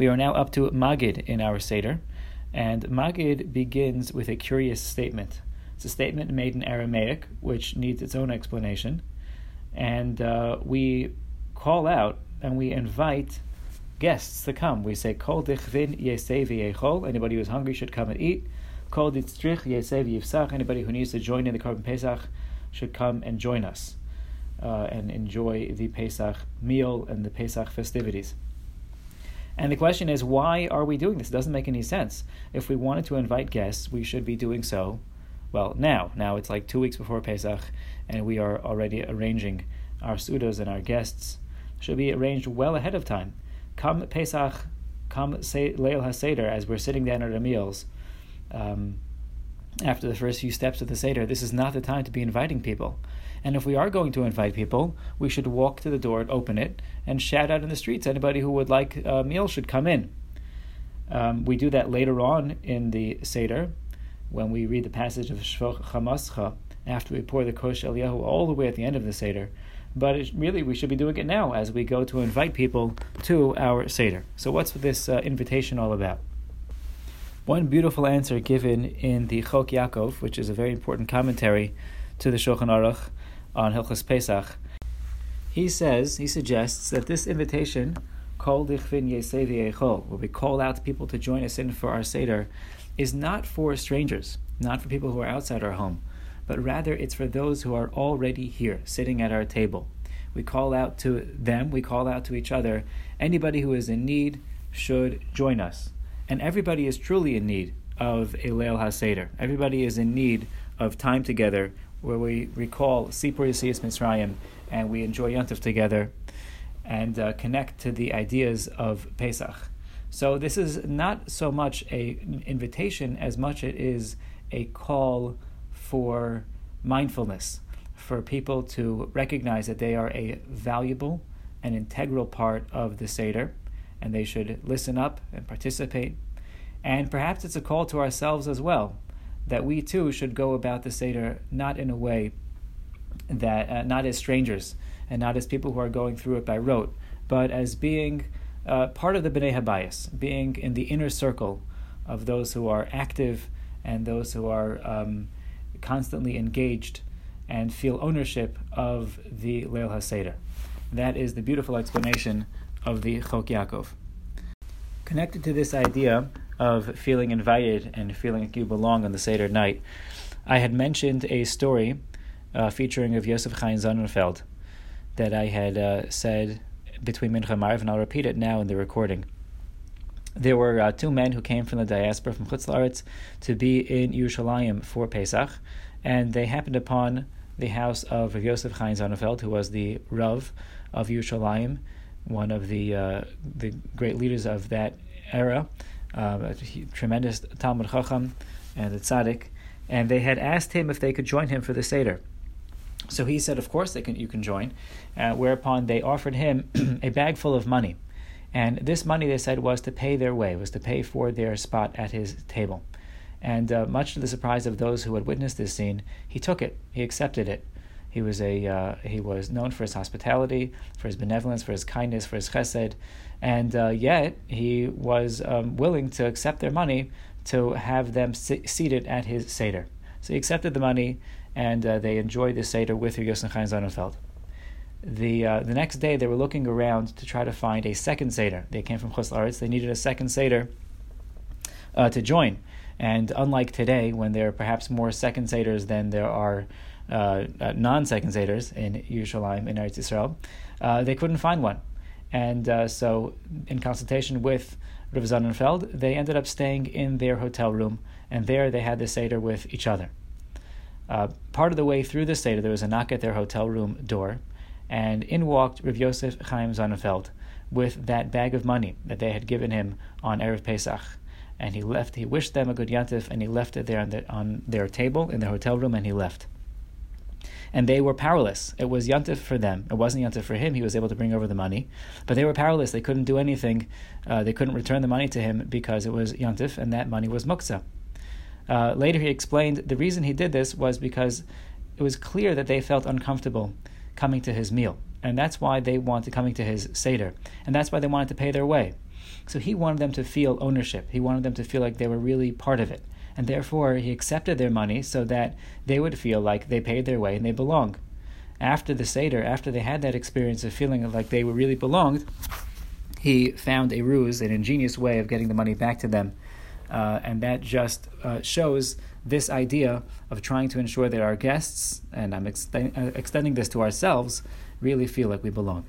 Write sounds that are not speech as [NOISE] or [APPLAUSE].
We are now up to Magid in our Seder, and Magid begins with a curious statement. It's a statement made in Aramaic, which needs its own explanation, and uh, we call out and we invite guests to come. We say, Kol dichvin yesev Anybody who's hungry should come and eat. Kol ditztrich yesev yivsach. Anybody who needs to join in the Korban Pesach should come and join us uh, and enjoy the Pesach meal and the Pesach festivities. And the question is, why are we doing this? It doesn't make any sense. If we wanted to invite guests, we should be doing so. Well, now, now it's like two weeks before Pesach, and we are already arranging our sudas and our guests should be arranged well ahead of time. Come Pesach, come Leil HaSeder, as we're sitting down at our meals, um, after the first few steps of the Seder, this is not the time to be inviting people. And if we are going to invite people, we should walk to the door and open it and shout out in the streets. Anybody who would like a meal should come in. Um, we do that later on in the Seder when we read the passage of Shfoch Chamascha after we pour the Kosh Eliyahu all the way at the end of the Seder. But really, we should be doing it now as we go to invite people to our Seder. So, what's this uh, invitation all about? One beautiful answer given in the Chok Yaakov, which is a very important commentary to the Shulchan Aruch on Hilchas Pesach, he says, he suggests that this invitation, Kol Dichvin Echol, where we call out people to join us in for our Seder, is not for strangers, not for people who are outside our home, but rather it's for those who are already here, sitting at our table. We call out to them, we call out to each other. Anybody who is in need should join us. And everybody is truly in need of a Leil HaSeder. Everybody is in need of time together where we recall Sipur Yetzias Mitzrayim and we enjoy Yontif together and uh, connect to the ideas of Pesach. So this is not so much a, invitation as much it is a call for mindfulness, for people to recognize that they are a valuable and integral part of the Seder, and they should listen up and participate. And perhaps it's a call to ourselves as well that we too should go about the Seder not in a way that, uh, not as strangers and not as people who are going through it by rote, but as being uh, part of the B'nai Habayis, being in the inner circle of those who are active and those who are um, constantly engaged and feel ownership of the Leil HaSeder. That is the beautiful explanation of the Chok Yaakov. Connected to this idea of feeling invited and feeling like you belong on the Seder night, I had mentioned a story uh, featuring of Yosef Chaim Sonnenfeld that I had uh, said between Mincha and Maariv, and I'll repeat it now in the recording. There were uh, two men who came from the diaspora from Chutz to be in Yerushalayim for Pesach, and they happened upon the house of Yosef Chaim Sonnenfeld, who was the Rav of Yerushalayim, one of the uh, the great leaders of that era, uh, tremendous Talmid Chacham and the tzaddik, and they had asked him if they could join him for the Seder. So he said, "Of course, they can. You can join." Uh, whereupon they offered him [CLEARS THROAT] a bag full of money, and this money they said was to pay their way, was to pay for their spot at his table. And uh, much to the surprise of those who had witnessed this scene, he took it. He accepted it. He was a uh, he was known for his hospitality, for his benevolence, for his kindness, for his chesed, and uh, yet he was um, willing to accept their money to have them seated at his seder. So he accepted the money, and uh, they enjoyed the seder with Yosef Chaim Sonnenfeld. The uh, the next day they were looking around to try to find a second seder. They came from Chutz They needed a second seder uh, to join. And unlike today, when there are perhaps more second seders than there are uh, uh, non-second in Yerushalayim in Eretz Yisrael, uh, they couldn't find one, and uh, so in consultation with Rav Sonnenfeld, they ended up staying in their hotel room, and there they had the seder with each other. Part of the way through the seder, there was a knock at their hotel room door, and in walked Rav Yosef Chaim Sonnenfeld with that bag of money that they had given him on erev Pesach and he left. He wished them a good yantif, and he left it there on, the, on their table in their hotel room, and he left and they were powerless. It was yantif for them. It wasn't yantif for him. He was able to bring over the money, but they were powerless. They couldn't do anything. Uh, they couldn't return the money to him because it was yantif, and that money was muksa. Uh, later, he explained the reason he did this was because it was clear that they felt uncomfortable coming to his meal. and that's why they wanted coming to his seder, and that's why they wanted to pay their way. So he wanted them to feel ownership. He wanted them to feel like they were really part of it, and therefore he accepted their money so that they would feel like they paid their way and they belong. After the seder, after they had that experience of feeling like they really belonged, he found a ruse, an ingenious way of getting the money back to them. Uh, and that just uh, shows this idea of trying to ensure that our guests, and I'm ex- uh, extending this to ourselves, really feel like we belong.